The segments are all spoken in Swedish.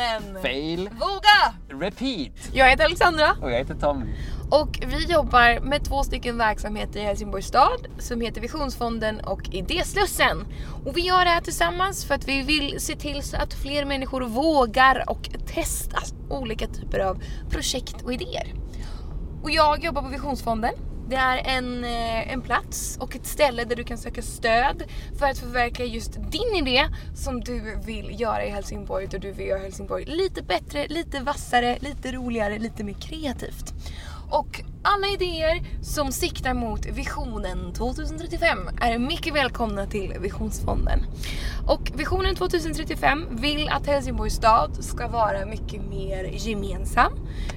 Podcasten Fail, Våga! repeat. Jag heter Alexandra Och jag heter Tommy. och vi jobbar med två stycken verksamheter i Helsingborgs stad som heter Visionsfonden och Idéslussen. Och vi gör det här tillsammans för att vi vill se till så att fler människor vågar och testa olika typer av projekt och idéer. Och jag jobbar på Visionsfonden. Det är en, eh, en plats och ett ställe där du kan söka stöd för att förverkliga just din idé som du vill göra i Helsingborg. Där du vill göra Helsingborg lite bättre, lite vassare, lite roligare, lite mer kreativt. Och alla idéer som siktar mot visionen 2035 är mycket välkomna till Visionsfonden. Och visionen 2035 vill att Helsingborgs stad ska vara mycket mer gemensam,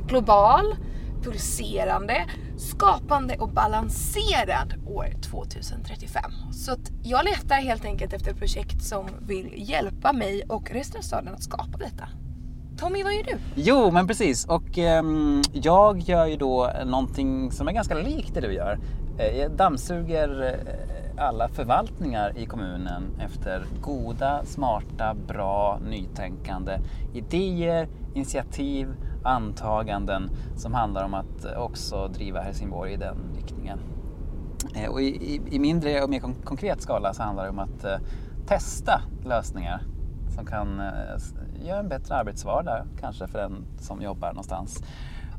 global, pulserande, skapande och balanserad år 2035. Så att jag letar helt enkelt efter projekt som vill hjälpa mig och resten av staden att skapa detta. Tommy, vad gör du? Jo, men precis. Och ehm, jag gör ju då någonting som är ganska likt det du gör. Eh, jag dammsuger eh, alla förvaltningar i kommunen efter goda, smarta, bra, nytänkande idéer, initiativ, antaganden som handlar om att också driva Helsingborg i den riktningen. Eh, och i, i, i mindre och mer konkret skala så handlar det om att eh, testa lösningar som kan eh, göra en bättre arbetsvardag kanske för den som jobbar någonstans.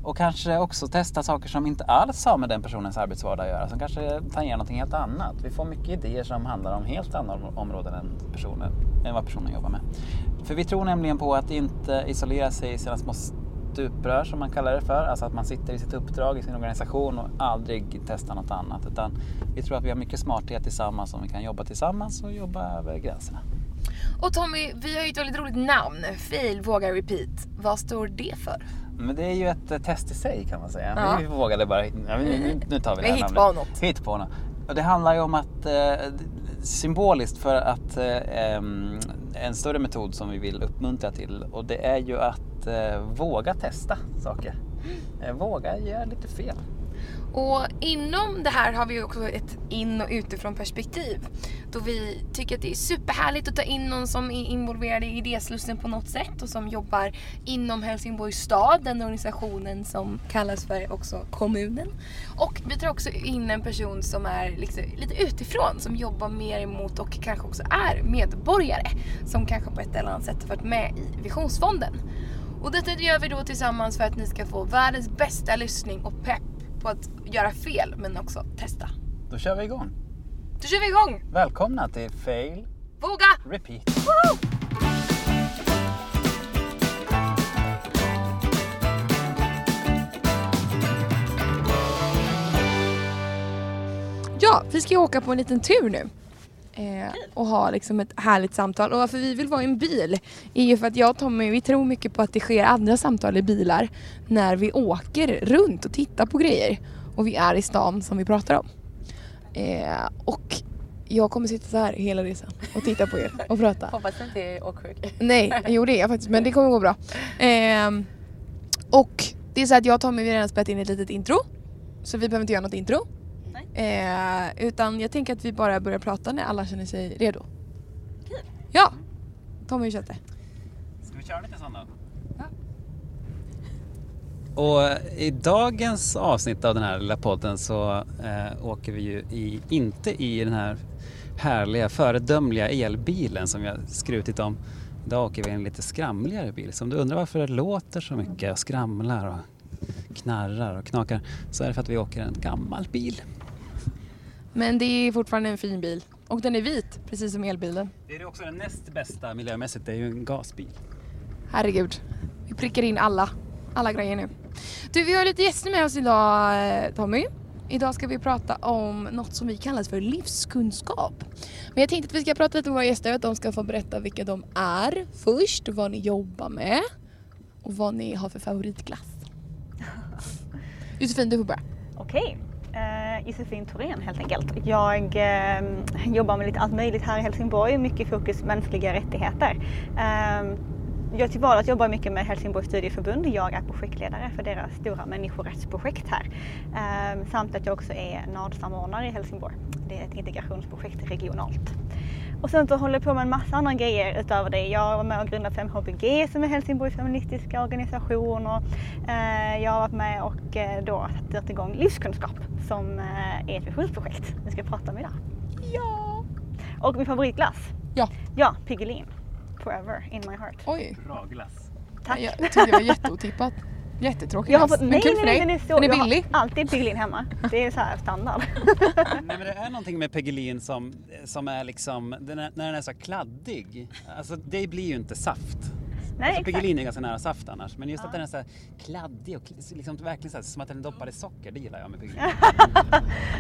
Och kanske också testa saker som inte alls har med den personens arbetsvardag att göra, som kanske tangerar någonting helt annat. Vi får mycket idéer som handlar om helt andra områden än, personen, än vad personen jobbar med. För vi tror nämligen på att inte isolera sig i sina små stuprör som man kallar det för. Alltså att man sitter i sitt uppdrag i sin organisation och aldrig testar något annat. Utan vi tror att vi har mycket smarthet tillsammans om vi kan jobba tillsammans och jobba över gränserna. Och Tommy, vi har ju ett väldigt roligt namn. Fail, våga, repeat. Vad står det för? Men det är ju ett eh, test i sig kan man säga. Ja. Vi vågade bara, nu, nu tar vi det här hittar namnet. på något. Hittar på något. Och det handlar ju om att eh, symboliskt för att eh, en större metod som vi vill uppmuntra till och det är ju att eh, våga testa saker. Eh, våga göra lite fel. Och inom det här har vi också ett in och utifrån perspektiv. Då vi tycker att det är superhärligt att ta in någon som är involverad i idéslussen på något sätt och som jobbar inom Helsingborgs stad, den organisationen som kallas för också kommunen. Och vi tar också in en person som är liksom lite utifrån, som jobbar mer emot och kanske också är medborgare. Som kanske på ett eller annat sätt har varit med i Visionsfonden. Och detta gör vi då tillsammans för att ni ska få världens bästa lyssning och pepp på att göra fel men också testa. Då kör vi igång. Då kör vi igång! Välkomna till Fail Våga! Repeat. Ja, vi ska åka på en liten tur nu. Eh, och ha liksom ett härligt samtal. Och varför vi vill vara i en bil är ju för att jag och Tommy vi tror mycket på att det sker andra samtal i bilar när vi åker runt och tittar på grejer. Och vi är i stan som vi pratar om. Eh, och jag kommer sitta så här hela resan och titta på er och prata. Hoppas inte jag är åksjuk. Nej, jo det är jag faktiskt men det kommer gå bra. Ehm, och det är så att jag och Tommy vi har redan spelat in ett litet intro. Så vi behöver inte göra något intro. Eh, utan jag tänker att vi bara börjar prata när alla känner sig redo. Kul. Ja! Tommy, känns det? Ska vi köra lite sån då? Ja. Och i dagens avsnitt av den här lilla podden så eh, åker vi ju i, inte i den här härliga föredömliga elbilen som vi har skrutit om. Idag åker vi i en lite skramligare bil. Så om du undrar varför det låter så mycket och skramlar och knarrar och knakar så är det för att vi åker en gammal bil. Men det är fortfarande en fin bil. Och den är vit, precis som elbilen. Det är också den näst bästa miljömässigt, det är ju en gasbil. Herregud. Vi prickar in alla, alla grejer nu. Du, vi har lite gäster med oss idag, eh, Tommy. Idag ska vi prata om något som vi kallar för livskunskap. Men jag tänkte att vi ska prata lite med våra gäster, att de ska få berätta vilka de är först, vad ni jobbar med och vad ni har för favoritglass. Josefin, du får börja. Okej eh, Josefin Thorén helt enkelt. Jag eh, jobbar med lite allt möjligt här i Helsingborg, mycket fokus mänskliga rättigheter. Eh, jag till vardags jobbar mycket med Helsingborgs studieförbund. Jag är projektledare för deras stora människorättsprojekt här. Eh, samt att jag också är NAD-samordnare i Helsingborg. Det är ett integrationsprojekt regionalt. Och sen så håller jag på med en massa andra grejer utöver det. Jag var med och grundade 5HBG som är Helsingborgs feministiska organisation. Och, eh, jag har varit med och eh, då satt igång livskunskap som eh, är ett visionsprojekt vi ska prata om idag. Ja! Och min favoritglass? Ja. Ja, Piggelin. Forever in my heart. Oj, Bra glass. Tack. jag tyckte det var jätteotippat. Jättetråkigt Jag har glass. fått, Men nej, kul nej, för nej, dig. den är så, Den är jag har billig. alltid Piggelin hemma. Det är så här standard. Nej, men det är någonting med Peggelin som, som är liksom, den är, när den är så kladdig, alltså det blir ju inte saft. Nej, alltså. Piggelin är ganska nära saft annars, men just att den är så här kladdig och liksom verkligen så här, som att den är doppad i socker, det gillar jag med Piggelin.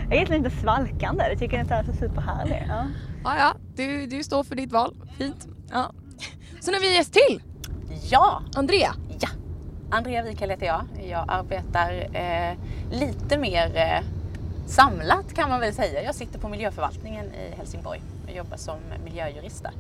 Jag är egentligen lite svalkande. Jag tycker den är så superhärlig. Ja. Ja, ja, du, du står för ditt val. Fint. Ja. Så nu har vi en gäst till. Ja, Andrea. Andrea Wikell heter jag. Jag arbetar eh, lite mer eh, samlat kan man väl säga. Jag sitter på miljöförvaltningen i Helsingborg och jobbar som miljöjurist där.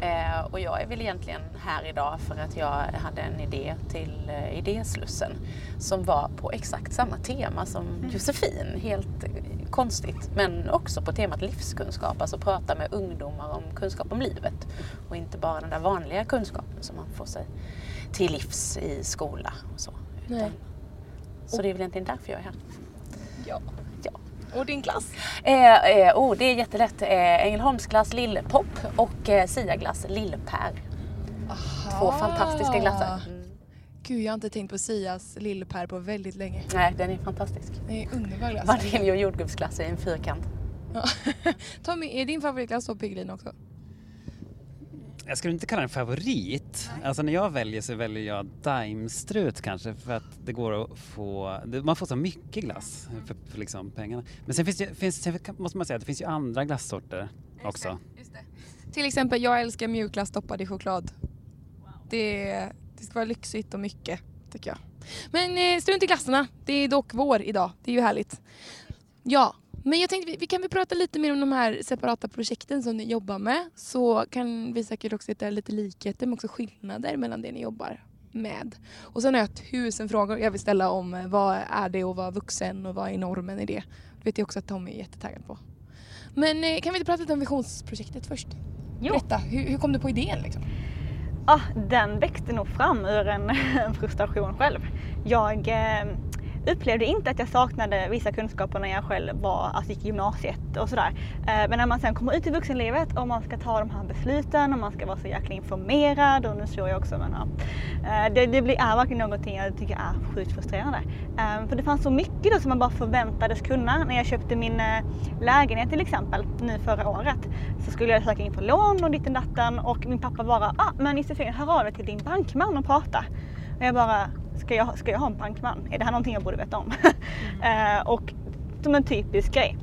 Eh, och jag är väl egentligen här idag för att jag hade en idé till eh, Idéslussen som var på exakt samma tema som Josefin. Helt eh, konstigt. Men också på temat livskunskap, alltså prata med ungdomar om kunskap om livet. Och inte bara den där vanliga kunskapen som man får sig till livs i skola och så. Nej. Utan, så det är väl egentligen därför jag är här. Ja. Ja. Och din klass? Eh, eh, oh, det är jättelätt. Eh, Ängelholmsglass Lillpop och eh, Siaglass Lillpär. Två fantastiska glassar. Mm. Gud, jag har inte tänkt på Sias lillpär på väldigt länge. Nej, den är fantastisk. Det är underbar glass. Vanilj och jordgubbsglass i en fyrkant. Ja. Tommy, är din favoritglass då Piggelin också? Jag skulle inte kalla den favorit. Alltså när jag väljer så väljer jag Daimstrut kanske för att det går att få, det- man får så mycket glass för, för liksom pengarna. Men sen finns det, finns, sen måste man säga att det finns ju andra glassorter också. Till exempel, jag älskar mjukglass doppad i choklad. Det, det ska vara lyxigt och mycket, tycker jag. Men eh, strunt i glassarna. Det är dock vår idag. Det är ju härligt. Ja, men jag tänkte vi, vi kan väl prata lite mer om de här separata projekten som ni jobbar med. Så kan vi säkert också hitta lite likheter men också skillnader mellan det ni jobbar med. Och sen har jag tusen frågor jag vill ställa om eh, vad är det att vara vuxen och vad är normen i det. Det vet jag också att Tommy är jättetaggad på. Men eh, kan vi inte prata lite om visionsprojektet först? Jo. Berätta, hur, hur kom du på idén liksom? Ah, den växte nog fram ur en, en frustration själv. Jag eh, upplevde inte att jag saknade vissa kunskaper när jag själv var, alltså gick i gymnasiet och sådär. Eh, men när man sen kommer ut i vuxenlivet och man ska ta de här besluten och man ska vara så jäkla informerad och nu slår jag också men ja. Eh, det, det blir, är verkligen någonting jag tycker är sjukt frustrerande. Eh, för det fanns så mycket då som man bara förväntades kunna. När jag köpte min lägenhet till exempel nu förra året så skulle jag söka in på lån och ditten datten och min pappa bara ah, men Josefin hör av dig till din bankman och prata. Och jag bara, ska jag, ska jag ha en bankman? Är det här någonting jag borde veta om? eh, och som en typisk grej.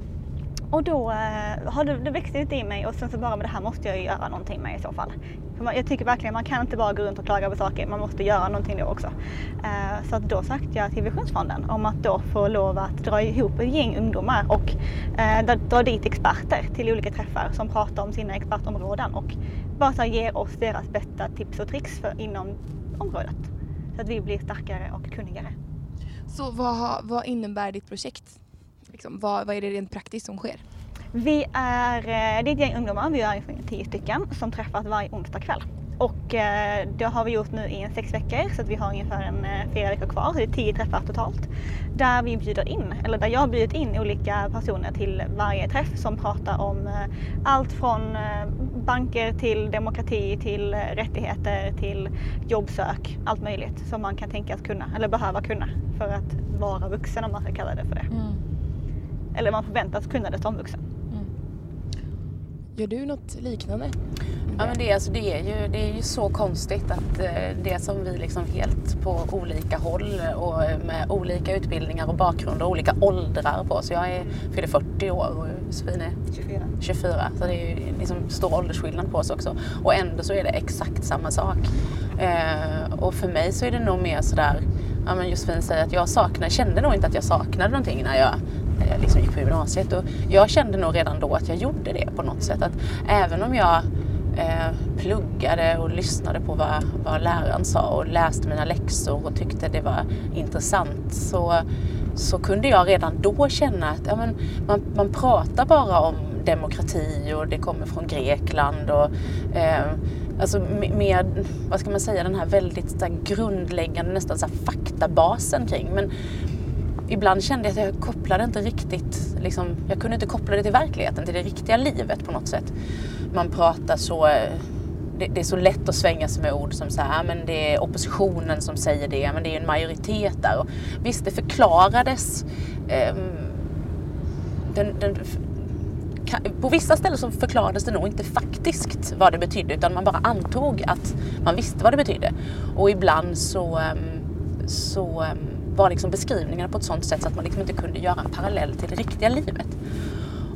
Och då eh, har det, det växte lite i mig och sen så bara, men det här måste jag ju göra någonting med i så fall. För man, jag tycker verkligen man kan inte bara gå runt och klaga på saker, man måste göra någonting då också. Eh, så att då sökte jag till Visionsfonden om att då få lov att dra ihop ett gäng ungdomar och eh, dra, dit experter till olika träffar som pratar om sina expertområden och bara så ger oss deras bästa tips och tricks för, inom området. Så att vi blir starkare och kunnigare. Så vad, vad innebär ditt projekt? Liksom, vad, vad är det rent praktiskt som sker? Vi är, eh, det är ett gäng ungdomar, vi är ungefär tio stycken som träffas varje onsdag kväll. Och eh, det har vi gjort nu i en sex veckor så att vi har ungefär en eh, fyra veckor kvar, så det är tio träffar totalt. Där vi bjuder in, eller där jag har bjudit in olika personer till varje träff som pratar om eh, allt från eh, banker till demokrati till rättigheter till jobbsök, allt möjligt som man kan tänkas kunna eller behöva kunna för att vara vuxen om man ska kalla det för det. Eller man förväntas kunna det som vuxen. Gör du något liknande? Ja, men det, är, alltså, det, är ju, det är ju så konstigt att eh, det som vi liksom helt på olika håll och med olika utbildningar och bakgrund och olika åldrar på. Så jag är, fyller 40 år och Josefin är 24. 24. Så det är ju liksom stor åldersskillnad på oss också. Och ändå så är det exakt samma sak. Eh, och för mig så är det nog mer sådär, ja men Josefin säger att jag saknar, kände nog inte att jag saknade någonting när jag, jag liksom gick på gymnasiet. Och jag kände nog redan då att jag gjorde det på något sätt. Att även om jag eh, pluggade och lyssnade på vad, vad läraren sa och läste mina läxor och tyckte det var intressant så, så kunde jag redan då känna att ja, men man, man pratar bara om demokrati och det kommer från Grekland. Och, eh, alltså med, vad ska man säga, den här väldigt så här, grundläggande, nästan så här, faktabasen kring. Men ibland kände jag att jag kopplade inte riktigt, liksom, jag kunde inte koppla det till verkligheten, till det riktiga livet på något sätt. Man pratar så eh, det, det, är så lätt att svänga sig med ord som så här, ah, men det är oppositionen som säger det, men det är en majoritet där. Och visst, det förklarades. Eh, den, den, på vissa ställen så förklarades det nog inte faktiskt vad det betydde utan man bara antog att man visste vad det betydde. Och ibland så, ehm, så ehm, var liksom beskrivningarna på ett sånt sätt så att man liksom inte kunde göra en parallell till det riktiga livet.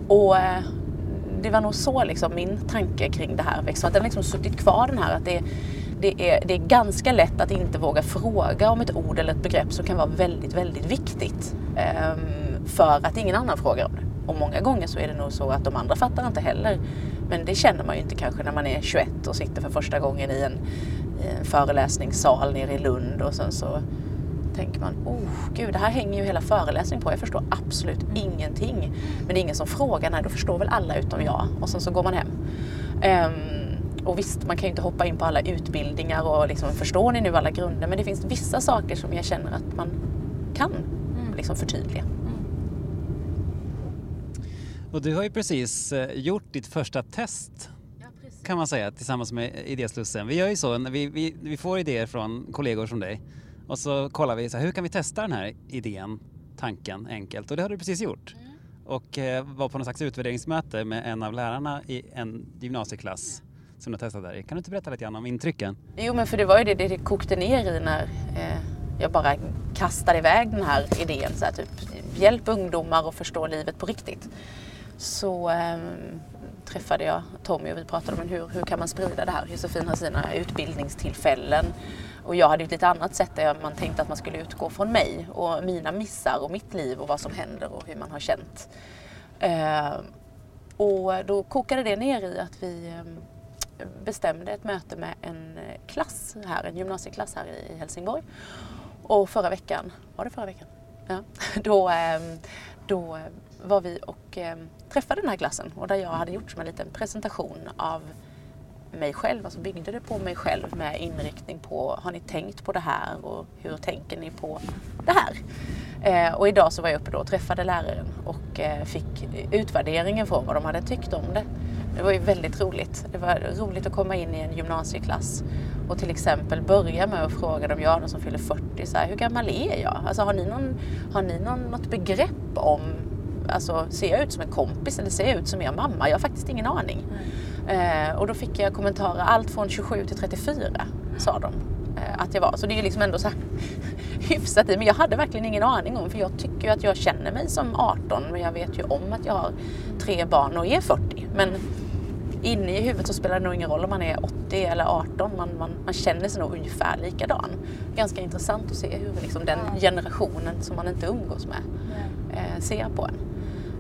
Och eh, det var nog så liksom min tanke kring det här växte. Att den liksom suttit kvar den här att det, det, är, det är ganska lätt att inte våga fråga om ett ord eller ett begrepp som kan vara väldigt, väldigt viktigt. Ehm, för att ingen annan frågar om det. Och många gånger så är det nog så att de andra fattar inte heller. Men det känner man ju inte kanske när man är 21 och sitter för första gången i en, i en föreläsningssal nere i Lund och sen så tänker man, oh gud, det här hänger ju hela föreläsningen på. Jag förstår absolut mm. ingenting. Men det är ingen som frågar, nej då förstår väl alla utom jag. Och sen så går man hem. Um, och visst, man kan ju inte hoppa in på alla utbildningar och liksom, förstår ni nu alla grunder? Men det finns vissa saker som jag känner att man kan mm. liksom förtydliga. Mm. Och du har ju precis eh, gjort ditt första test kan man säga tillsammans med Idéslussen. Vi gör ju så, vi, vi, vi får idéer från kollegor som dig och så kollar vi så här, hur kan vi testa den här idén, tanken enkelt och det har du precis gjort. Mm. Och eh, var på något slags utvärderingsmöte med en av lärarna i en gymnasieklass mm. som du har testat där Kan du inte berätta lite grann om intrycken? Jo men för det var ju det det, kokte ner i när eh, jag bara kastade iväg den här idén. Så här, typ, hjälp ungdomar att förstå livet på riktigt. Så eh, träffade jag Tommy och vi pratade om hur, hur kan man sprida det här. Josefin har sina utbildningstillfällen och jag hade ett lite annat sätt där man tänkte att man skulle utgå från mig och mina missar och mitt liv och vad som händer och hur man har känt. Eh, och då kokade det ner i att vi eh, bestämde ett möte med en eh, klass här, en gymnasieklass här i Helsingborg. Och förra veckan, var det förra veckan? Ja, då, eh, då var vi och träffade den här klassen och där jag hade gjort som en liten presentation av mig själv, alltså byggde det på mig själv med inriktning på har ni tänkt på det här och hur tänker ni på det här? Eh, och idag så var jag uppe då och träffade läraren och eh, fick utvärderingen från vad de hade tyckt om det. Det var ju väldigt roligt. Det var roligt att komma in i en gymnasieklass och till exempel börja med att fråga dem, jag som fyller 40, så här, hur gammal är jag? Alltså har ni, någon, har ni någon, något begrepp om, alltså ser jag ut som en kompis eller ser jag ut som er mamma? Jag har faktiskt ingen aning. Mm. Eh, och då fick jag kommentarer, allt från 27 till 34 sa de eh, att jag var. Så det är ju liksom ändå så här hyfsat i. Men jag hade verkligen ingen aning om, för jag tycker ju att jag känner mig som 18, men jag vet ju om att jag har tre barn och är 40. Men inne i huvudet så spelar det nog ingen roll om man är 80 eller 18. Man, man, man känner sig nog ungefär likadan. Ganska intressant att se hur liksom den generationen som man inte umgås med eh, ser på en.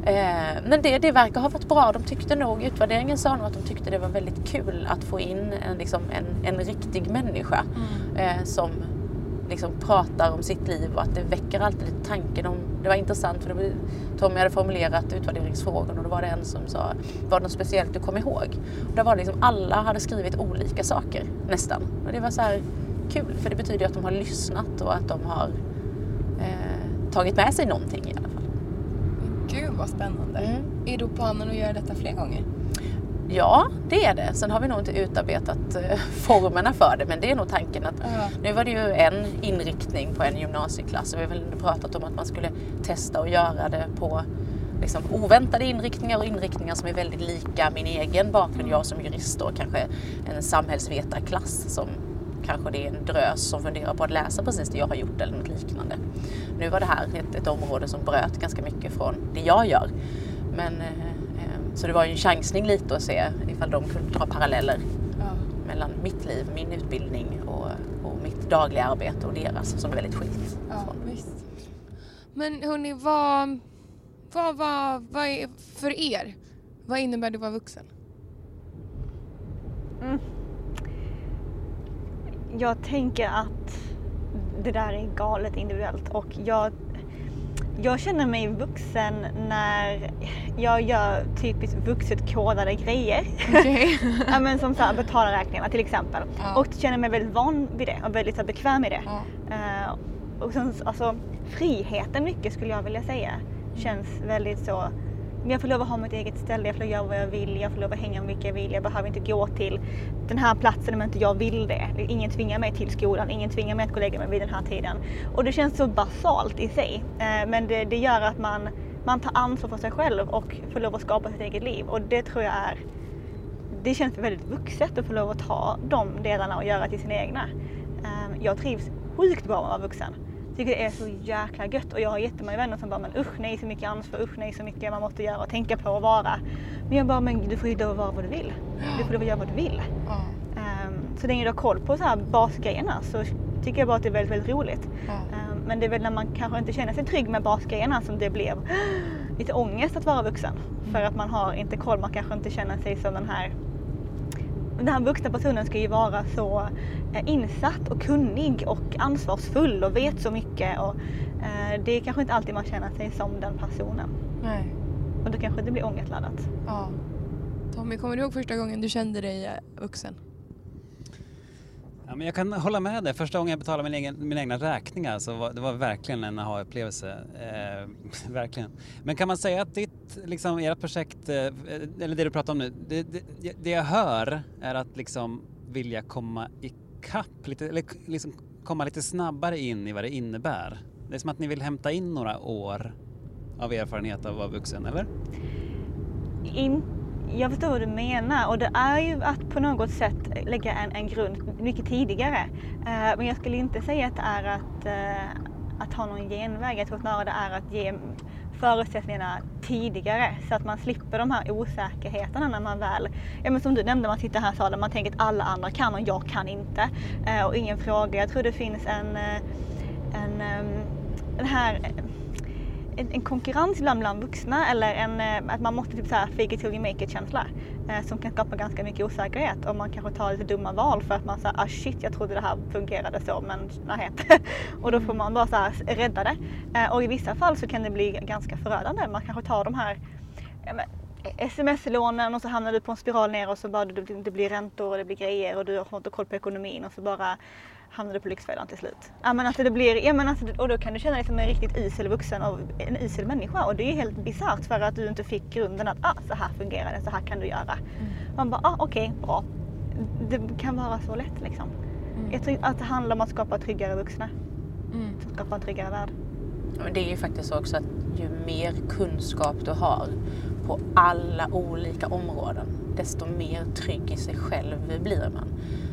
Eh, men det, det verkar ha varit bra. De tyckte nog, utvärderingen sa nog att de tyckte det var väldigt kul att få in en, liksom, en, en riktig människa mm. eh, som liksom pratar om sitt liv och att det väcker alltid lite tanken om... Det var intressant för det Tommy hade formulerat utvärderingsfrågan och då var det en som sa Var det något speciellt du kom ihåg? Och då var det liksom alla hade skrivit olika saker nästan. Och det var så här kul för det betyder att de har lyssnat och att de har eh, tagit med sig någonting i alla. Gud vad spännande. Mm. Är då planen att göra detta fler gånger? Ja, det är det. Sen har vi nog inte utarbetat eh, formerna för det, men det är nog tanken att uh. nu var det ju en inriktning på en gymnasieklass och vi har väl pratat om att man skulle testa och göra det på liksom, oväntade inriktningar och inriktningar som är väldigt lika min egen bakgrund. Jag som jurist och kanske en samhällsvetarklass som kanske det är en drös som funderar på att läsa precis det jag har gjort eller något liknande. Nu var det här ett, ett område som bröt ganska mycket från det jag gör. Men, eh, eh, så det var ju en chansning lite att se ifall de kunde dra paralleller ja. mellan mitt liv, min utbildning och, och mitt dagliga arbete och deras som är väldigt skilt. Ja, visst. Men hörni, vad, vad, vad, vad är för er? Vad innebär det att vara vuxen? Mm jag tänker att det där är galet individuellt och jag, Jag känner mig vuxen när jag gör typiskt vuxet kodade grejer. Okej. ja, men som så här, betala räkningarna till exempel. Ja. Och känner mig väldigt van vid det och väldigt så här, bekväm i det. Ja. Eh, och sen alltså friheten mycket skulle jag vilja säga känns väldigt så jag får lov att ha mitt eget ställe, jag får lov att göra vad jag vill, jag får lov att hänga med vilka jag vill, jag behöver inte gå till den här platsen om inte jag vill det. Ingen tvingar mig till skolan, ingen tvingar mig att gå och lägga mig vid den här tiden. Och det känns så basalt i sig, eh, men det, det gör att man, man tar ansvar för sig själv och får lov att skapa sitt eget liv och det tror jag är det känns väldigt vuxet att få lov att ta de delarna och göra till sina egna. Eh, jag trivs sjukt bra med att vara vuxen. Tycker det är så jäkla gött och jag har jättemånga vänner som bara men usch nej så mycket ansvar, usch nej så mycket man måste göra och tänka på och vara. Men jag bara men du får ju att vara vad du vill. Du får att göra vad du vill. Ja. Um, så länge du har koll på så här basgrejerna så tycker jag bara att det är väldigt, väldigt roligt. Ja. Ehm, men det är väl när man kanske inte känner sig trygg med basgrejerna som det blev lite ångest att vara vuxen. För att man har inte koll, man kanske inte känner sig som den här den här vuxna personen ska ju vara så eh, insatt och kunnig och ansvarsfull och vet så mycket. Och, eh, det är kanske inte alltid man känner sig som den personen. Nej. Och då kanske det blir ångestladdat. Ja. Tommy, kommer du ihåg första gången du kände dig eh, vuxen? Ja, men jag kan hålla med dig. Första gången jag betalade min egen, mina egna räkningar så var det var verkligen en aha-upplevelse. Eh, verkligen. Men kan man säga att ditt, liksom, ert projekt, eh, eller det du pratar om nu, det, det, det jag hör är att liksom vilja komma ikapp, lite, eller liksom komma lite snabbare in i vad det innebär. Det är som att ni vill hämta in några år av erfarenhet av att vara vuxen, eller? Inte jag förstår vad du menar och det är ju att på något sätt lägga en, en grund mycket tidigare. Uh, men jag skulle inte säga att det är att, uh, att ha någon genväg. Jag tror snarare det är att ge förutsättningarna tidigare så att man slipper de här osäkerheterna när man väl, ja men som du nämnde, man sitter här i salen, man tänker att alla andra kan och jag kan inte. Uh, och ingen fråga. Jag tror det finns en, en, ehm, um, den här en, en konkurrens ibland bland vuxna eller en, eh, att man måste typ så här fake it till you make it känsla eh, som kan skapa ganska mycket osäkerhet och man kanske tar lite dumma val för att man säger ah shit jag trodde det här fungerade så men nej. och då får man bara så här rädda det. Eh, och i vissa fall så kan det bli ganska förödande. Man kanske tar de här ja, men, sms-lånen och så hamnar du på en spiral ner och så bara det, det blir räntor och det blir grejer och du har inte koll på ekonomin och så bara hamnar du på Lyxfällan till slut. Ja men alltså det blir, ja men alltså, och då kan du känna dig som en riktigt isel vuxen och en isel människa och det är helt bisarrt för att du inte fick grunden att ah, så här fungerar det, så här kan du göra. Man bara ah, okej, bra. Det kan vara så lätt liksom. Jag tror att det handlar om att skapa tryggare vuxna. Mm. Som skapar en tryggare värld. Det är ju faktiskt så också att ju mer kunskap du har på alla olika områden, desto mer trygg i sig själv blir man.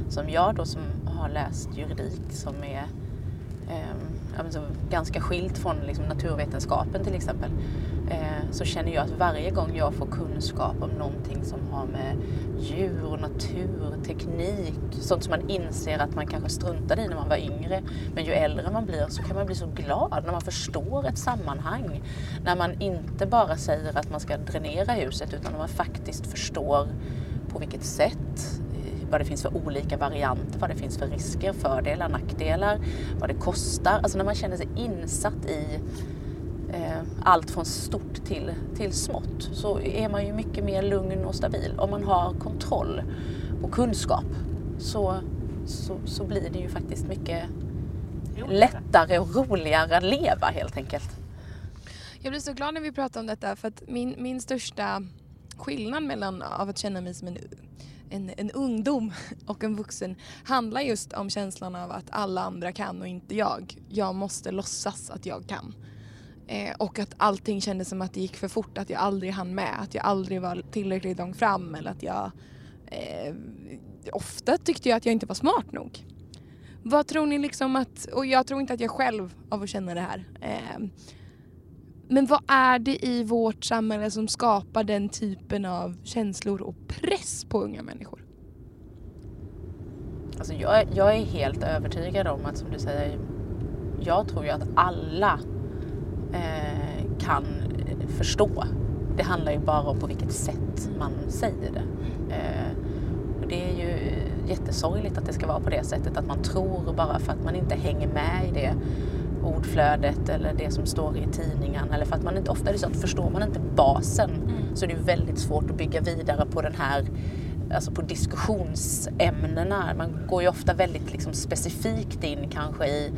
Som jag då som har läst juridik som är eh, alltså, ganska skilt från liksom, naturvetenskapen till exempel, eh, så känner jag att varje gång jag får kunskap om någonting som har med djur, natur, teknik, sånt som man inser att man kanske struntade i när man var yngre. Men ju äldre man blir så kan man bli så glad när man förstår ett sammanhang. När man inte bara säger att man ska dränera huset utan när man faktiskt förstår på vilket sätt, vad det finns för olika varianter, vad det finns för risker, fördelar, nackdelar, vad det kostar. Alltså när man känner sig insatt i eh, allt från stort till, till smått så är man ju mycket mer lugn och stabil. Om man har kontroll och kunskap så, så, så blir det ju faktiskt mycket lättare och roligare att leva helt enkelt. Jag blir så glad när vi pratar om detta för att min, min största skillnad mellan av att känna mig som en, en, en ungdom och en vuxen handlar just om känslan av att alla andra kan och inte jag. Jag måste låtsas att jag kan. Eh, och att allting kändes som att det gick för fort, att jag aldrig hann med, att jag aldrig var tillräckligt långt fram eller att jag eh, ofta tyckte jag att jag inte var smart nog. Vad tror ni liksom att, och jag tror inte att jag själv av att känna det här, eh, men vad är det i vårt samhälle som skapar den typen av känslor och press på unga människor? Alltså jag, jag är helt övertygad om att som du säger, jag tror ju att alla eh, kan förstå. Det handlar ju bara om på vilket sätt man säger det. Eh, och det är ju jättesorgligt att det ska vara på det sättet att man tror bara för att man inte hänger med i det ordflödet eller det som står i tidningen. Eller för att man inte, ofta är det så att förstår man inte basen så är det väldigt svårt att bygga vidare på den här alltså på diskussionsämnena. Man går ju ofta väldigt liksom specifikt in kanske i,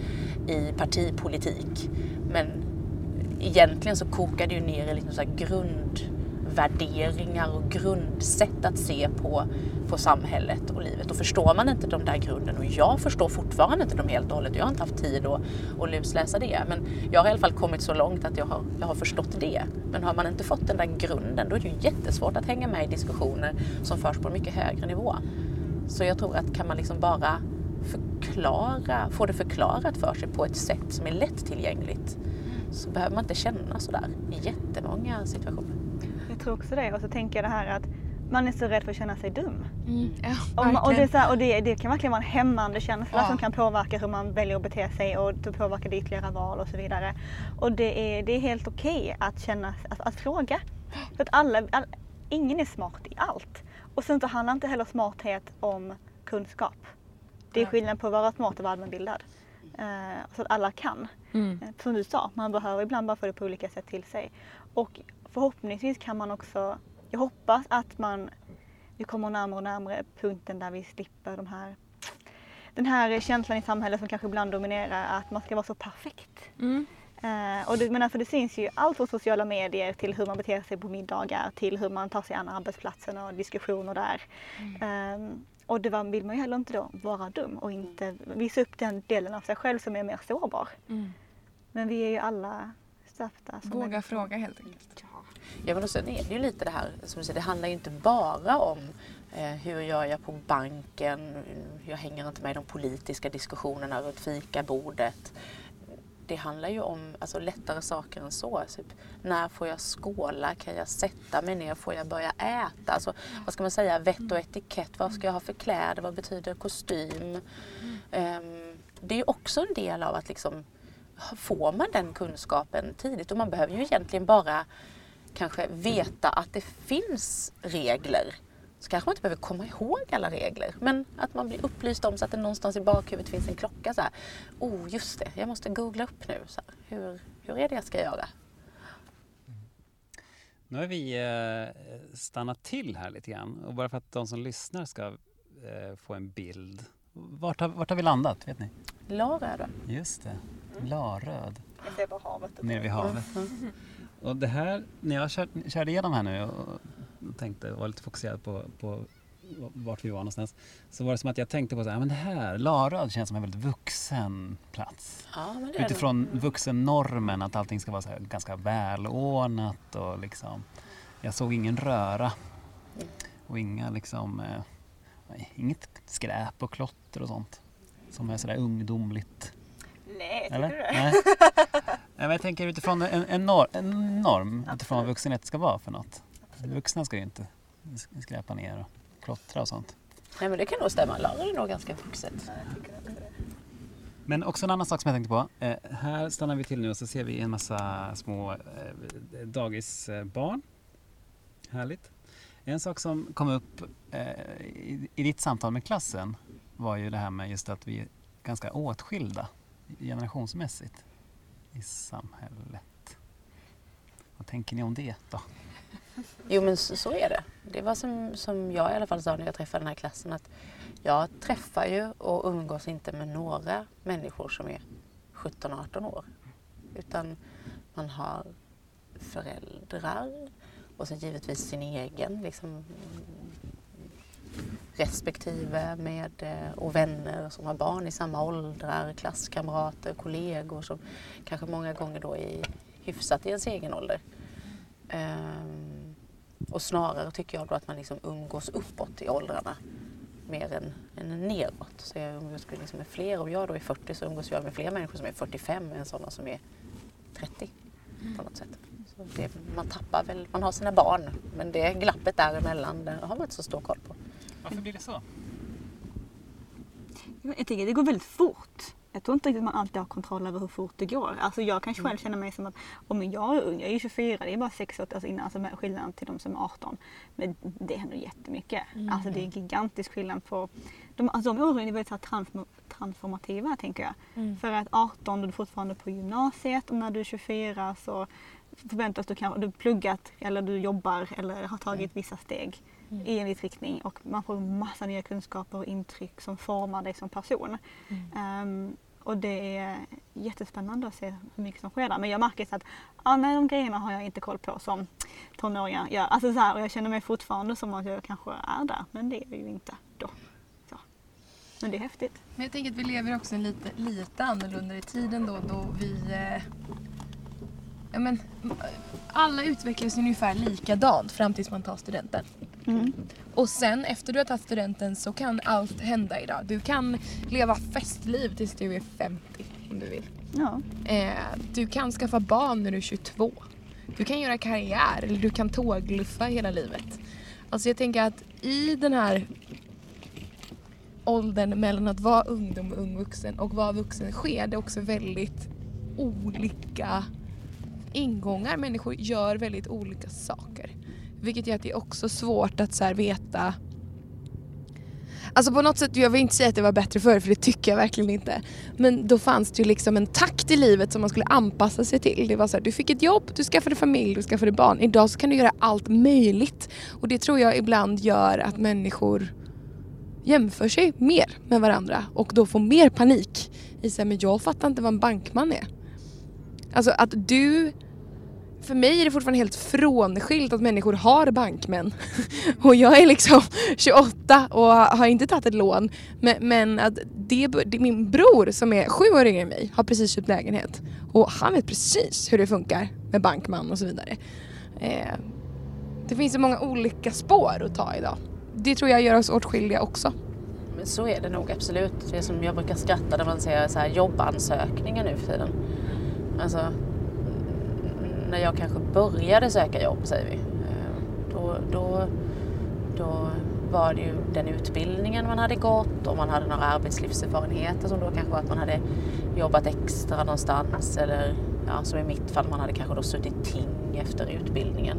i partipolitik. Men egentligen så kokar det ju ner i liksom så här grundvärderingar och grundsätt att se på, på samhället och livet. Och förstår man inte de där grunden, och jag förstår fortfarande inte dem helt och hållet, jag har inte haft tid att, att lusläsa det, men jag har i alla fall kommit så långt att jag har, jag har förstått det. Men har man inte fått den där grunden, då är det ju jättesvårt att hänga med i diskussioner som förs på en mycket högre nivå. Så jag tror att kan man liksom bara förklara, få det förklarat för sig på ett sätt som är lättillgängligt så behöver man inte känna sådär i jättemånga situationer. Tror också det. Och så tänker jag det här att man är så rädd för att känna sig dum. Mm. Ja, Och, man, och, det, här, och det, det kan verkligen vara en hämmande känsla Ja. som kan påverka hur man väljer att bete sig och det påverkar det ytterligare val och så vidare. Och det är, det är helt okej att känna, att, att fråga. För att alla, all, ingen är smart i allt. Och sen så handlar inte heller smarthet om kunskap. Det är skillnad på att vara smart och vara allmänbildad. Eh, så att alla kan. Mm. Eh, Som du sa, man behöver ibland bara få det på olika sätt till sig. Och förhoppningsvis kan man också, jag hoppas att man, vi kommer närmare och närmare punkten där vi slipper de här, den här känslan i samhället som kanske ibland dominerar, att man ska vara så perfekt. Mm. Eh, och det, men alltså det syns ju allt från sociala medier till hur man beter sig på middagar till hur man tar sig an arbetsplatsen och diskussioner där. Ehm, och det var, vill man ju heller inte då vara dum och inte visa upp den delen av sig själv som är mer sårbar. Mm. Men vi är ju alla stöpta Våga fråga helt enkelt. Ja men och sen är det ju lite det här, som du säger, det handlar ju inte bara om eh, hur gör jag på banken, jag hänger inte med i de politiska diskussionerna runt fikabordet. Det handlar ju om alltså, lättare saker än så. Typ, när får jag skåla? Kan jag sätta mig ner? Får jag börja äta? Alltså, vad ska man säga? Vett och etikett. Vad ska jag ha för kläder? Vad betyder kostym? Um, det är ju också en del av att liksom, får man den kunskapen tidigt och man behöver ju egentligen bara kanske veta att det finns regler. Så kanske man inte behöver komma ihåg alla regler. Men att man blir upplyst om så att det någonstans i bakhuvudet finns en klocka. Så här. Oh, just det, jag måste googla upp nu. Så här. Hur, hur är det jag ska göra? Nu har vi eh, stannat till här lite grann och bara för att de som lyssnar ska eh, få en bild. Vart har, vart har vi landat? Vet ni? Lara då? Just det, Laröd, ser bara havet. nere vid havet. Och det här, när jag kör, körde igenom här nu och tänkte, var lite fokuserad på, på vart vi var någonstans, så var det som att jag tänkte på så här, men det här, Laröd känns som en väldigt vuxen plats. Ja, men det. Utifrån vuxennormen att allting ska vara så här ganska välordnat och liksom Jag såg ingen röra och inga liksom eh, nej, Inget skräp och klotter och sånt Som är sådär ungdomligt Nej, tycker Eller? du det? Nej. Nej, men jag tänker utifrån en, en, norm, en norm utifrån vad vuxenhet ska vara för något Vuxna ska ju inte sk- skräpa ner och klottra och sånt Nej, men det kan nog stämma. Lara är nog ganska vuxet. Men också en annan sak som jag tänkte på. Eh, här stannar vi till nu och så ser vi en massa små eh, dagisbarn. Härligt. En sak som kom upp eh, i, i ditt samtal med klassen var ju det här med just att vi är ganska åtskilda generationsmässigt i samhället. Vad tänker ni om det då? Jo men så, så är det. Det var som, som jag i alla fall sa när jag träffade den här klassen att jag träffar ju och umgås inte med några människor som är 17-18 år. Utan man har föräldrar och så givetvis sin egen liksom, respektive med eh, och vänner som har barn i samma åldrar, klasskamrater, kollegor som kanske många gånger då är hyfsat i ens egen ålder. Um, och snarare tycker jag då att man liksom umgås uppåt i åldrarna mer än, än neråt. Så jag umgås liksom med fler. Om jag då är 40 så umgås jag med fler människor som är 45 än sådana som är 30 på något sätt. Så det, man tappar väl, man har sina barn men det glappet däremellan det har man inte så stor koll på. Varför blir det så? Jag tycker det går väldigt fort. Jag tror inte riktigt man alltid har kontroll över hur fort det går. Alltså jag kan själv känna mig som att om jag är ung, jag är ju 24, det är bara 6 år alltså innan, alltså skillnaden till de som är 18. Men det händer jättemycket. Alltså det är gigantisk skillnad på de, alltså de åren är väldigt så transformativa tänker jag. Mm. För att 18 är du fortfarande på gymnasiet och när du är 24 så förväntas du kanske du pluggat eller du jobbar eller har tagit vissa steg Mm. i en viss riktning och man får massa nya kunskaper och intryck som formar dig som person. Mm. Ehm, och det är jättespännande att se hur mycket som sker där. Men jag märker så att ah, nej, de grejerna har jag inte koll på som tonåringar gör. Alltså så här, och jag känner mig fortfarande som att jag kanske är där, men det är jag ju inte då. Så. Men det är häftigt. Men jag tänker att vi lever också en lite, lite annorlunda i tiden då, då vi... Eh, ja, men, alla utvecklas ungefär likadant fram tills man tar studenten. Mm. Och sen efter du har tagit studenten så kan allt hända idag. Du kan leva festliv tills du är 50 om du vill. Ja. Eh, du kan skaffa barn när du är 22. Du kan göra karriär eller du kan tågluffa hela livet. Alltså jag tänker att i den här åldern mellan att vara ungdom och ung vuxen och vara vuxen sker det också väldigt olika ingångar. Människor gör väldigt olika saker. Vilket gör att det är också svårt att så här veta Alltså på något sätt, jag vill inte säga att det var bättre förr för det tycker jag verkligen inte. Men då fanns det ju liksom en takt i livet som man skulle anpassa sig till. Det var så här, du fick ett jobb, du skaffade familj, du skaffade barn. Idag så kan du göra allt möjligt. Och det tror jag ibland gör att människor jämför sig mer med varandra och då får mer panik. I sig, men jag fattar inte vad en bankman är. Alltså att du för mig är det fortfarande helt frånskilt att människor har bankmän. Och jag är liksom 28 och har inte tagit ett lån. Men, men att det, det, min bror som är sju år yngre än mig har precis köpt lägenhet. Och han vet precis hur det funkar med bankman och så vidare. Eh, det finns så många olika spår att ta idag. Det tror jag gör oss åtskilliga också. Men så är det nog absolut. Det är som jag brukar skratta när man ser så här jobbansökningar nu för tiden. Alltså, när jag kanske började söka jobb säger vi. eh, Då, då, då var det ju den utbildningen man hade gått och man hade några arbetslivserfarenheter som då kanske var att man hade jobbat extra någonstans eller ja, som i mitt fall man hade kanske då suttit ting efter utbildningen.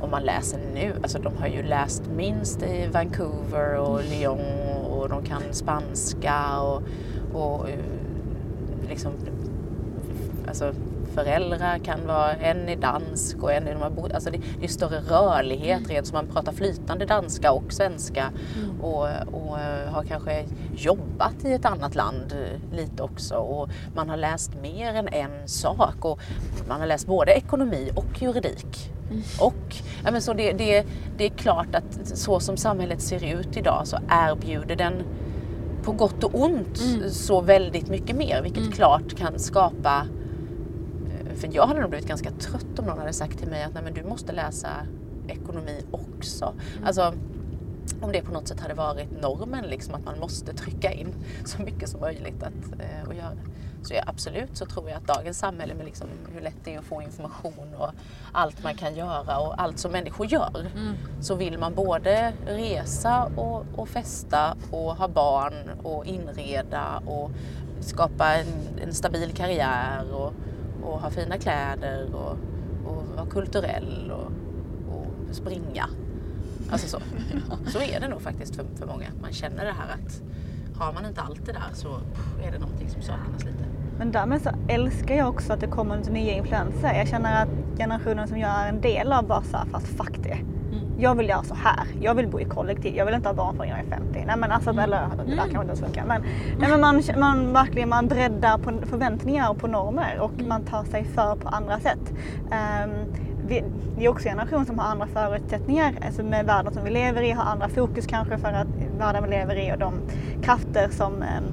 Om man läser nu, alltså de har ju läst minst i Vancouver och Lyon och de kan spanska och, och eh, liksom alltså föräldrar kan vara, en är dansk och en är de har alltså det, det är större rörlighet rent så man pratar flytande danska och svenska och, och eh, har kanske jobbat i ett annat land eh, lite också och man har läst mer än en sak och man har läst både ekonomi och juridik. Och ja, men så det, det, det är klart att så som samhället ser ut idag så erbjuder den på gott och ont så väldigt mycket mer vilket klart kan skapa för jag hade nog blivit ganska trött om någon hade sagt till mig att Nej, men du måste läsa ekonomi också. Alltså, om det på något sätt hade varit normen, liksom, att man måste trycka in så mycket som möjligt att, eh, att göra. Så ja, absolut så tror jag att dagens samhälle med liksom hur lätt det är att få information och allt man kan göra och allt som människor gör. Så vill man både resa och, och festa och ha barn och inreda och skapa en, en stabil karriär och, och ha fina kläder och, och vara kulturell och, och springa. Alltså så. så är det nog faktiskt för, för många. Man känner det här att har man inte allt det där så är det någonting som saknas lite. Men därmed så älskar jag också att det kommer lite nya influenser. Jag känner att generationen som jag är en del av bara så här, fast fuck det. Jag vill göra så här. Jag vill bo i kollektiv. Jag vill inte ha barn förrän jag är 50. Nej men alltså, eller det där kanske inte ens funkar. Men, nej, men man, man verkligen man breddar på förväntningar och på normer och man tar sig för på andra sätt. Ehm, vi, det är också en generation som har andra förutsättningar, alltså med världen som vi lever i, har andra fokus kanske för att världen vi lever i och de krafter som ehm,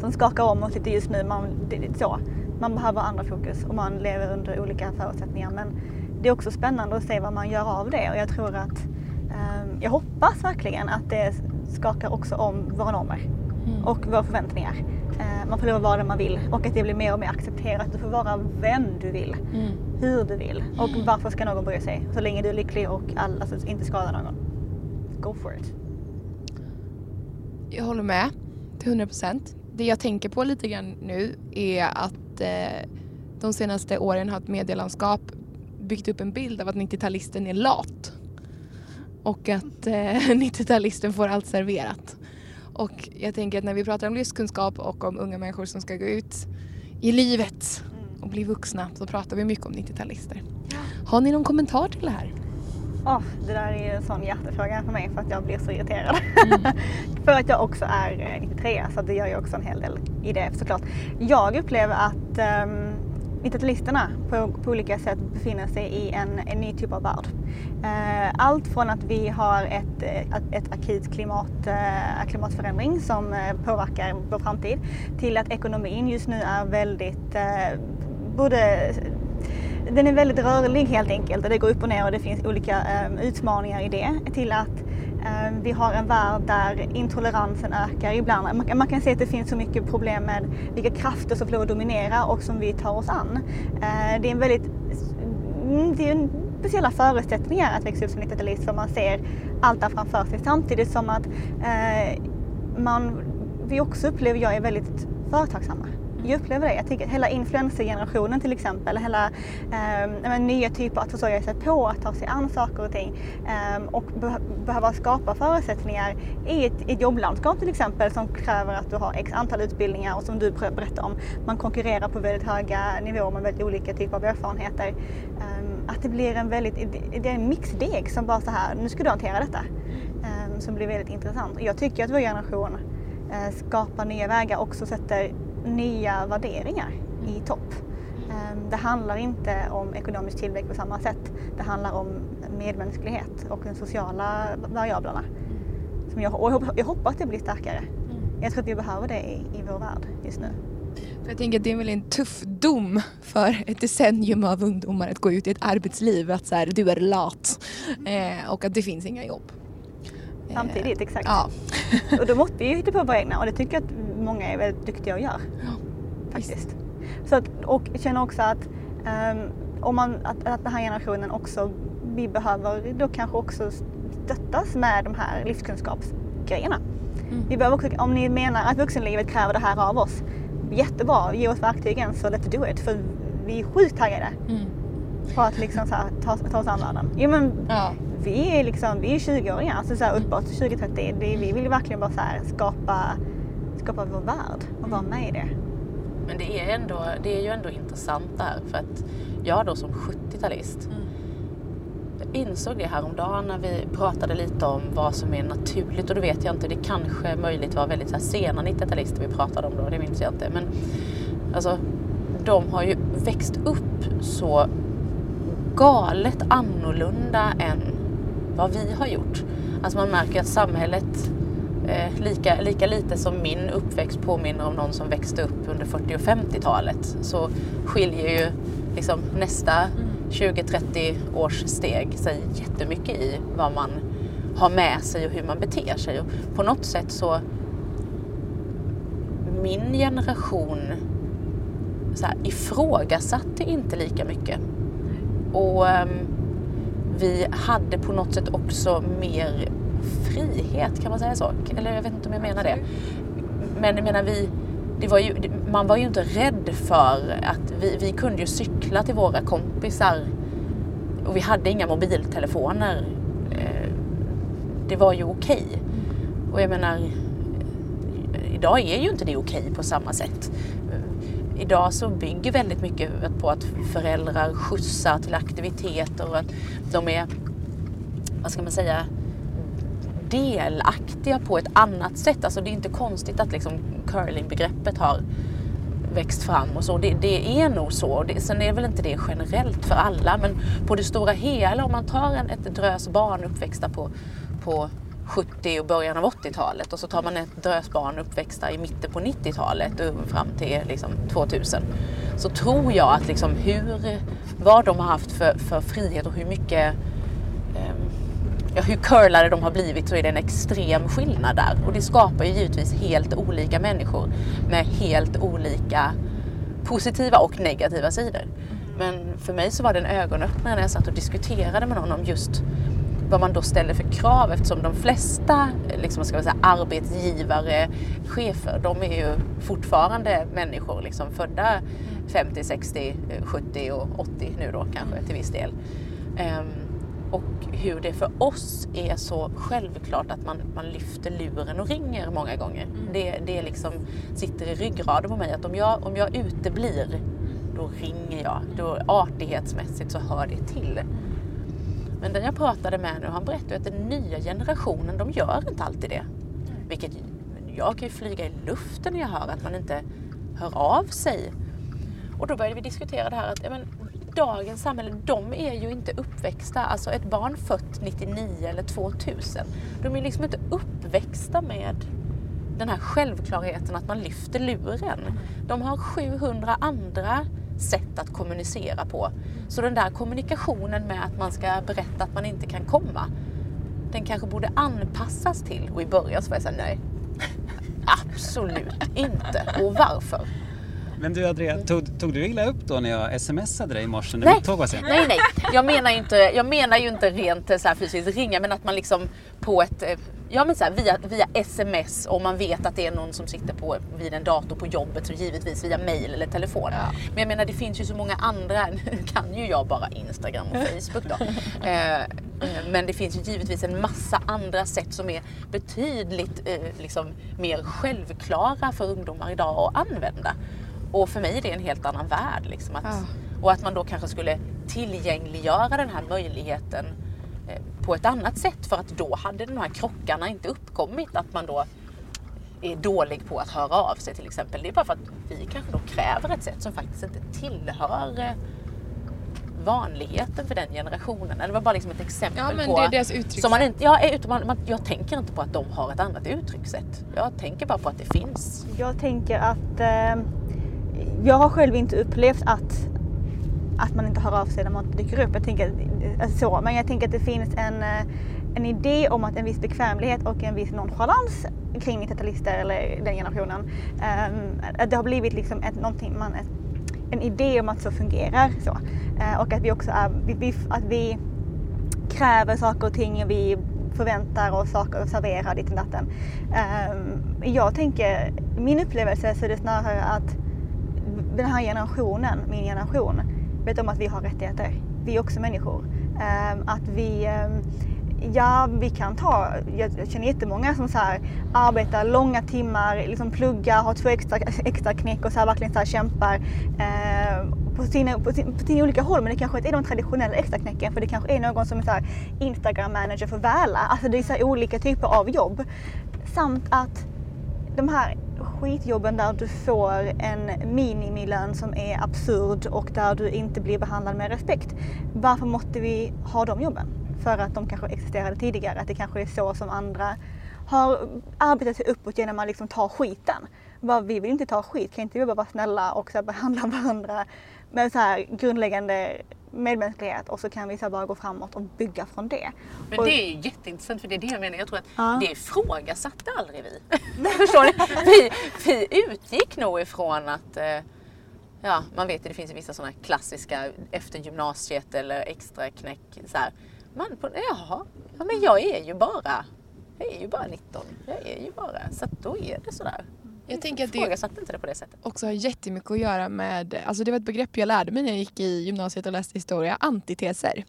som skakar om oss lite just nu. Man, det, så. man behöver andra fokus och man lever under olika förutsättningar. Men det är också spännande att se vad man gör av det och jag tror att, eh, jag hoppas verkligen att det skakar också om våra normer och våra förväntningar. Eh, man får lov att vara den man vill och att det blir mer och mer accepterat. Du får vara vem du vill, hur du vill och varför ska någon bry sig? Så länge du är lycklig och all, alltså, inte skadar någon. Go for it. Jag håller med till 100 procent. Det jag tänker på lite grann nu är att eh, de senaste åren har ett medielandskap byggt upp en bild av att 90-talisten är lat. Och att eh, 90-talisten får allt serverat. Och jag tänker att när vi pratar om livskunskap och om unga människor som ska gå ut i livet och bli vuxna så pratar vi mycket om 90-talister. Har ni någon kommentar till det här? Oh, det där är ju en sån hjärtefråga för mig för att jag blir så irriterad. för att jag också är 93 så det gör ju också en hel del i det såklart. Jag upplever att um, 90-talisterna på, på, olika sätt befinner sig i en, en ny typ av värld. Eh, allt från att vi har ett, eh, ett, akut klimat, eh, klimatförändring som påverkar vår framtid till att ekonomin just nu är väldigt både den är väldigt rörlig helt enkelt och det går upp och ner och det finns olika utmaningar i det. Till att Ehm, vi har en värld där intoleransen ökar ibland. Man, kan se att det finns så mycket problem med vilka krafter som får att dominera och som vi tar oss an. Ehm, det är en väldigt mm, det är en speciella förutsättningar att växa upp som 90-talist för man ser allt där framför sig samtidigt som att eh, man, vi också upplever jag är väldigt företagsamma jag upplever det. Jag tycker hela influencergenerationen till exempel, hela eh, nya typer att försörja sig på, att ta sig an saker och ting eh, och be behöva skapa förutsättningar i ett, ett jobblandskap till exempel som kräver att du har x antal utbildningar och som du berättar om, man konkurrerar på väldigt höga nivåer med väldigt olika typer av erfarenheter. Eh, att det blir en väldigt, det är en mixdeg som bara så här, nu ska du hantera detta. Ehm, som blir väldigt intressant. Jag tycker att vår generation eh, skapar nya vägar också sätter nya värderingar i topp. Ehm, det handlar inte om ekonomisk tillväxt på samma sätt. Det handlar om medmänsklighet och de sociala variablerna. Som jag, och jag hoppas att det blir starkare. Mm. Jag tror att vi behöver det i, i vår värld just nu. Jag tänker att det är väl en tuff dom för ett decennium av ungdomar att gå ut i ett arbetsliv att så här, du är lat eh, och att det finns inga jobb. Samtidigt, exakt. Ja. och då måste vi ju hitta på våra egna och det tycker jag att många är väldigt duktiga och gör. Ja, faktiskt. Så att, och jag känner också att, um, om man, att, att den här generationen också, vi behöver då kanske också stöttas med de här livskunskapsgrejerna. Mm. Vi behöver också, om ni menar att vuxenlivet kräver det här av oss, jättebra, ge oss verktygen så let's do it. För vi är sjukt taggade mm. på att liksom så här, ta, ta oss an världen. Jo, men ja. Vi är liksom, vi är 20-åringar, alltså så här uppåt 20-30. Vi vill verkligen bara så skapa skapa vår värld och vara med i det. Men det är, ändå, det är ju ändå intressant där för att jag då som 70-talist mm. insåg det häromdagen när vi pratade lite om vad som är naturligt och då vet jag inte, det kanske möjligt var väldigt så här sena 90-talister vi pratade om då, det minns jag inte. Men alltså, de har ju växt upp så galet annorlunda än vad vi har gjort. Alltså man märker att samhället Eh, lika, lika lite som min uppväxt påminner om någon som växte upp under 40 och 50-talet så skiljer ju liksom nästa 20-30 års steg sig jättemycket i vad man har med sig och hur man beter sig. Och på något sätt så min generation så här, ifrågasatte inte lika mycket. Och um, vi hade på något sätt också mer frihet, kan man säga så? Eller jag vet inte om jag menar det. Men jag menar vi, det var ju, man var ju inte rädd för att vi, vi kunde ju cykla till våra kompisar och vi hade inga mobiltelefoner. Eh, det var ju okej. Okay. Och jag menar, idag är ju inte det okej okay på samma sätt. Idag så bygger väldigt mycket på att föräldrar skjutsar till aktiviteter och att de är, vad ska man säga, delaktiga på ett annat sätt. Alltså det är inte konstigt att liksom curlingbegreppet har växt fram och så. Det, det är nog så. Det, sen är väl inte det generellt för alla men på det stora hela om man tar en, ett drös barn uppväxta på, på 70 och början av 80-talet och så tar man ett drös barn uppväxta i mitten på 90-talet fram till liksom 2000 så tror jag att liksom hur, vad de har haft för, för frihet och hur mycket ja, hur curlade de har blivit så är det en extrem skillnad där. Och det skapar ju givetvis helt olika människor med helt olika positiva och negativa sidor. Men för mig så var det en ögonöppnare när jag satt och diskuterade med någon om just vad man då ställer för krav eftersom de flesta liksom, ska säga, arbetsgivare, chefer, de är ju fortfarande människor liksom, födda 50, 60, 70 och 80 nu då kanske till viss del. Um, och hur det för oss är så självklart att man, man lyfter luren och ringer många gånger. Det, det liksom sitter i ryggraden på mig att om jag, om jag uteblir då ringer jag. Då artighetsmässigt så hör det till. Men den jag pratade med nu, han berättade att den nya generationen, de gör inte alltid det. Vilket jag kan ju flyga i luften när jag hör att man inte hör av sig. Och då började vi diskutera det här att ja, men, dagens samhälle, de är ju inte uppväxta. Alltså ett barn fött 99 eller 2000, de är liksom inte uppväxta med den här självklarheten att man lyfter luren. De har 700 andra sätt att kommunicera på. Så den där kommunikationen med att man ska berätta att man inte kan komma, den kanske borde anpassas till. Och i början så var jag såhär, nej, absolut inte. Och varför? Men du Andrea, tog, tog du illa upp då när jag smsade dig i morse när Nej. mitt tåg var sent? Nej, nej. Jag menar ju inte, jag menar ju inte rent eh, så här fysiskt ringa, men att man liksom på ett, eh, ja men så här, via, via sms och man vet att det är någon som sitter på, vid en dator på jobbet så givetvis via mail eller telefon. Men jag menar det finns ju så många andra, nu kan ju jag bara Instagram och Facebook då. Eh, eh, men det finns ju givetvis en massa andra sätt som är betydligt eh, liksom, mer självklara för ungdomar idag att använda. Och för mig är det en helt annan värld. Liksom, att, Ja. Och att man då kanske skulle tillgängliggöra den här möjligheten eh, på ett annat sätt för att då hade de här krockarna inte uppkommit. Att man då är dålig på att höra av sig till exempel. Det är bara för att vi kanske då kräver ett sätt som faktiskt inte tillhör eh, vanligheten för den generationen. Eller det var bara liksom ett exempel Ja, men på... det är deras uttryckssätt. Som man inte, ja, man, jag tänker inte på att de har ett annat uttryckssätt. Jag tänker bara på att det finns. Jag tänker att eh, jag har själv inte upplevt att, att man inte hör av sig när man inte dyker upp. Jag tänker alltså så, men jag tänker att det finns en, eh, en idé om att en viss bekvämlighet och en viss nonchalans kring 90-talister eller den generationen. Um, att det har blivit liksom ett, någonting man, ett, en idé om att så fungerar. Så. Uh, och att vi också är, vi, vi, att vi kräver saker och ting och vi förväntar oss saker och serverar ditt och datten. Um, jag tänker, min upplevelse så är det snarare att den här generationen, min generation, vet om att vi har rättigheter. Vi är också människor. Ehm, att vi, ehm, ja vi kan ta, jag, känner jättemånga som så här arbetar långa timmar, liksom pluggar, har två extra, extra knäck och så här verkligen så här kämpar ehm, på sina, på, sin, på sina olika håll. Men det kanske inte är de traditionella extra knäcken för det kanske är någon som är så här Instagram manager för Väla. Alltså det är så här olika typer av jobb. Samt att de här skitjobben där du får en minimilön som är absurd och där du inte blir behandlad med respekt. Varför måste vi ha de jobben? För att de kanske existerade tidigare, att det kanske är så som andra har arbetat sig uppåt genom att liksom ta skiten. Bara, vi vill inte ta skit, kan inte vi bara vara snälla och så behandla varandra med så här grundläggande medmänsklighet och så kan vi så här bara gå framåt och bygga från det. Men Och- det är ju jätteintressant för det är det jag menar. Jag tror att Ja. det ifrågasatte aldrig vi. Förstår ni? Vi, vi utgick nog ifrån att eh, Ja, man vet ju det finns vissa sådana klassiska efter gymnasiet eller extra knäck. Så här. Man, på, jaha, ja, men jag är ju bara jag är ju bara 19. Jag är ju bara, så att då är det sådär. Jag tänker att det inte det på det sättet. också har jättemycket att göra med, alltså det var ett begrepp jag lärde mig när jag gick i gymnasiet och läste historia, antiteser.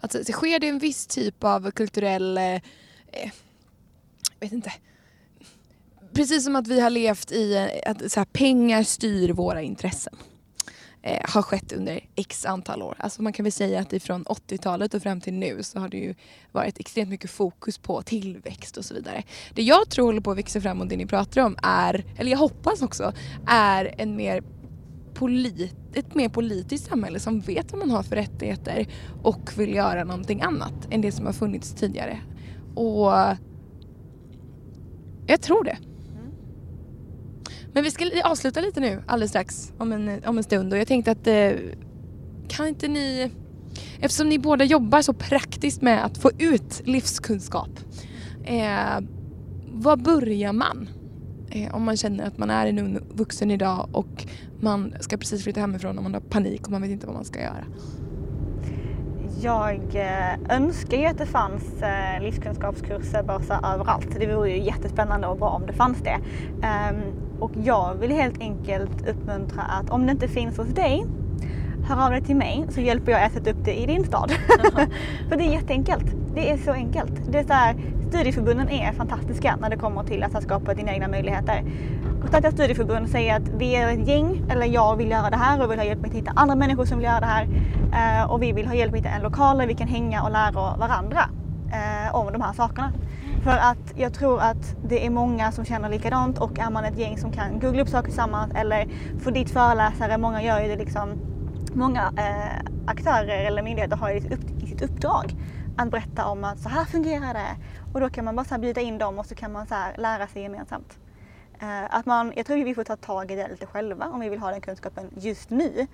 Alltså så sker det en viss typ av kulturell, eh, eh, vet inte, precis som att vi har levt i eh, att så här, pengar styr våra intressen. Eh, har skett under x antal år. Alltså man kan väl säga att ifrån 80-talet och fram till nu så har det ju varit extremt mycket fokus på tillväxt och så vidare. Det jag tror håller på att växa fram och det ni pratar om är, eller jag hoppas också, är en mer polit, ett mer politiskt samhälle som vet vad man har för rättigheter och vill göra någonting annat än det som har funnits tidigare. Och jag tror det. Men vi ska avsluta lite nu alldeles strax om en, om en stund och jag tänkte att eh, kan inte ni, eftersom ni båda jobbar så praktiskt med att få ut livskunskap, eh, var börjar man? Eh, om man känner att man är en ung vuxen idag och man ska precis flytta hemifrån och man har panik och man vet inte vad man ska göra. Jag eh, önskar ju att det fanns eh, livskunskapskurser bara så överallt. Det vore ju jättespännande och bra om det fanns det. Ehm, och jag vill helt enkelt uppmuntra att om det inte finns hos dig, hör av dig till mig så hjälper jag att sätta upp det i din stad. För det är jätteenkelt. Det är så enkelt. Det är så här, studieförbunden är fantastiska när det kommer till att skapa dina egna möjligheter. Kontakta studieförbund, säg att vi är ett gäng eller jag vill göra det här och vill ha hjälp med att hitta andra människor som vill göra det här. Eh, och vi vill ha hjälp med att hitta en lokal där vi kan hänga och lära varandra eh, om de här sakerna. För att jag tror att det är många som känner likadant och är man ett gäng som kan googla upp saker tillsammans eller få dit föreläsare, många gör ju det liksom, många eh, aktörer eller myndigheter har ju upp, i sitt uppdrag att berätta om att så här fungerar det. Och då kan man bara så bjuda in dem och så kan man så lära sig gemensamt. Eh, att man, jag tror vi får ta tag i det lite själva om vi vill ha den kunskapen just nu.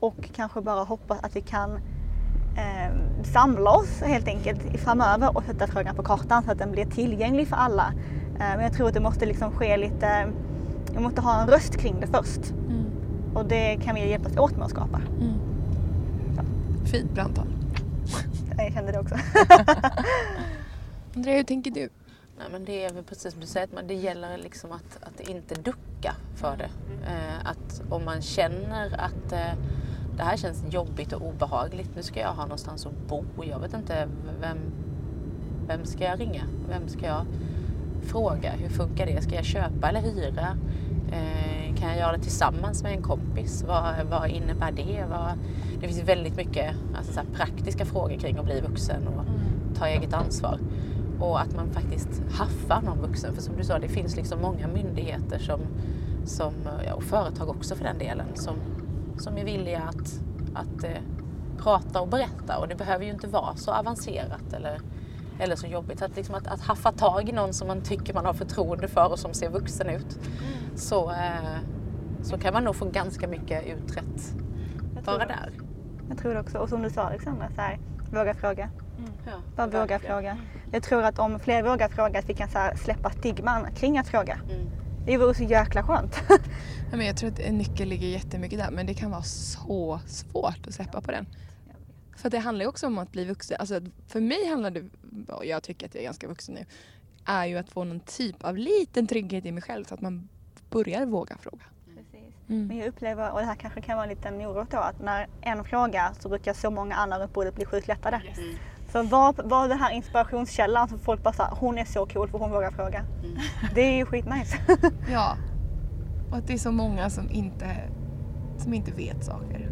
Och kanske bara hoppas att vi kan eh, samla oss helt enkelt framöver och sätta frågan på kartan så att den blir tillgänglig för alla. Eh, men jag tror att det måste liksom ske lite, vi måste ha en röst kring det först. Mm. Och det kan vi hjälpas åt med att skapa. Mm. Fint brandtal. Jag kände det också. Andrea, hur tänker du? Nej, men det är väl precis som du säger, att det gäller liksom att, att inte ducka för det. Eh, att om man känner att eh, det här känns jobbigt och obehagligt. Nu ska jag ha någonstans att bo. Jag vet inte vem, vem ska jag ringa? Vem ska jag fråga? Hur funkar det? Ska jag köpa eller hyra? Eh, kan jag göra det tillsammans med en kompis? Vad, vad innebär det? Vad, det finns väldigt mycket alltså, så praktiska frågor kring att bli vuxen och ta eget ansvar. Och att man faktiskt haffar någon vuxen. För som du sa, det finns liksom många myndigheter som, som, ja, och företag också för den delen som som är villiga att, att eh, prata och berätta. Och det behöver ju inte vara så avancerat eller, eller så jobbigt. Att, liksom att, att haffa tag i någon som man tycker man har förtroende för och som ser vuxen ut. Mm. Så, eh, så kan man nog få ganska mycket uträtt bara där. Jag tror det också. Och som du sa Alexandra, så här, våga fråga. Mm. Ja, Bara våga fråga. Jag tror att om fler vågar fråga att vi kan så här, släppa stigman kring att fråga. Mm. Det vore så jäkla skönt. Ja, men jag tror att en nyckel ligger jättemycket där men det kan vara så svårt att släppa på den. För det handlar ju också om att bli vuxen. Alltså, för mig handlar det, och jag tycker att jag är ganska vuxen nu, är ju att få någon typ av liten trygghet i mig själv så att man börjar våga fråga. Mm. Men jag upplever, och det här kanske kan vara en liten morot då, att när en frågar så brukar så många andra runt bordet bli sjukt lättade. Yes. Mm. Så var, var den här inspirationskällan som folk bara sa, hon är så cool för hon vågar fråga. Mm. Det är ju skitnice. ja, och att det är så många som inte, som inte vet saker.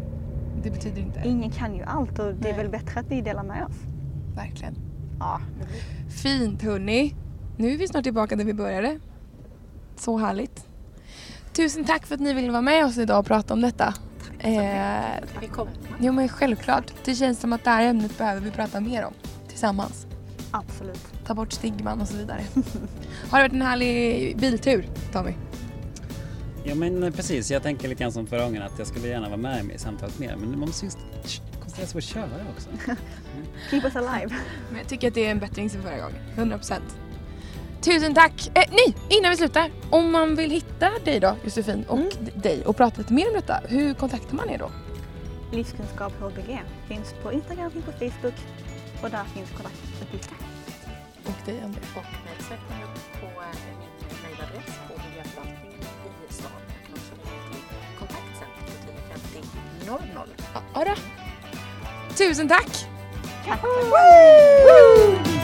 Det betyder inte... Ingen kan ju allt och det Nej. är väl bättre att vi delar med oss. Verkligen. Ja. Fint hörni. Nu är vi snart tillbaka där vi började. Så härligt. Tusen tack för att ni ville vara med oss idag och prata om detta. Eh, vi. Jo men självklart. Det känns som att det här ämnet behöver vi prata mer om tillsammans. Absolut. Ta bort stigman och så vidare. Har det varit en härlig biltur Tommy? Ja men precis, jag tänker lite grann som förra gången att jag skulle gärna vara med i samtalet mer men man måste just koncentrera sig på att köra också. Keep us alive. Men jag tycker att det är en bättring sen förra gången, 100%. Tusen tack! Eh, nej, innan vi slutar. Om man vill hitta dig då Josefin och mm. dig och prata lite mer om detta, hur kontaktar man er då? Livskunskap HBG finns på Instagram, finns på Facebook och där finns kontaktuppgifter. Och dig Andrea? Och mig söker upp på eh, min mejladress på miljöförvaltningen i stan. Jag kan också ringa till kontaktcentret 1050 00. Ja. Tusen tack! Tack!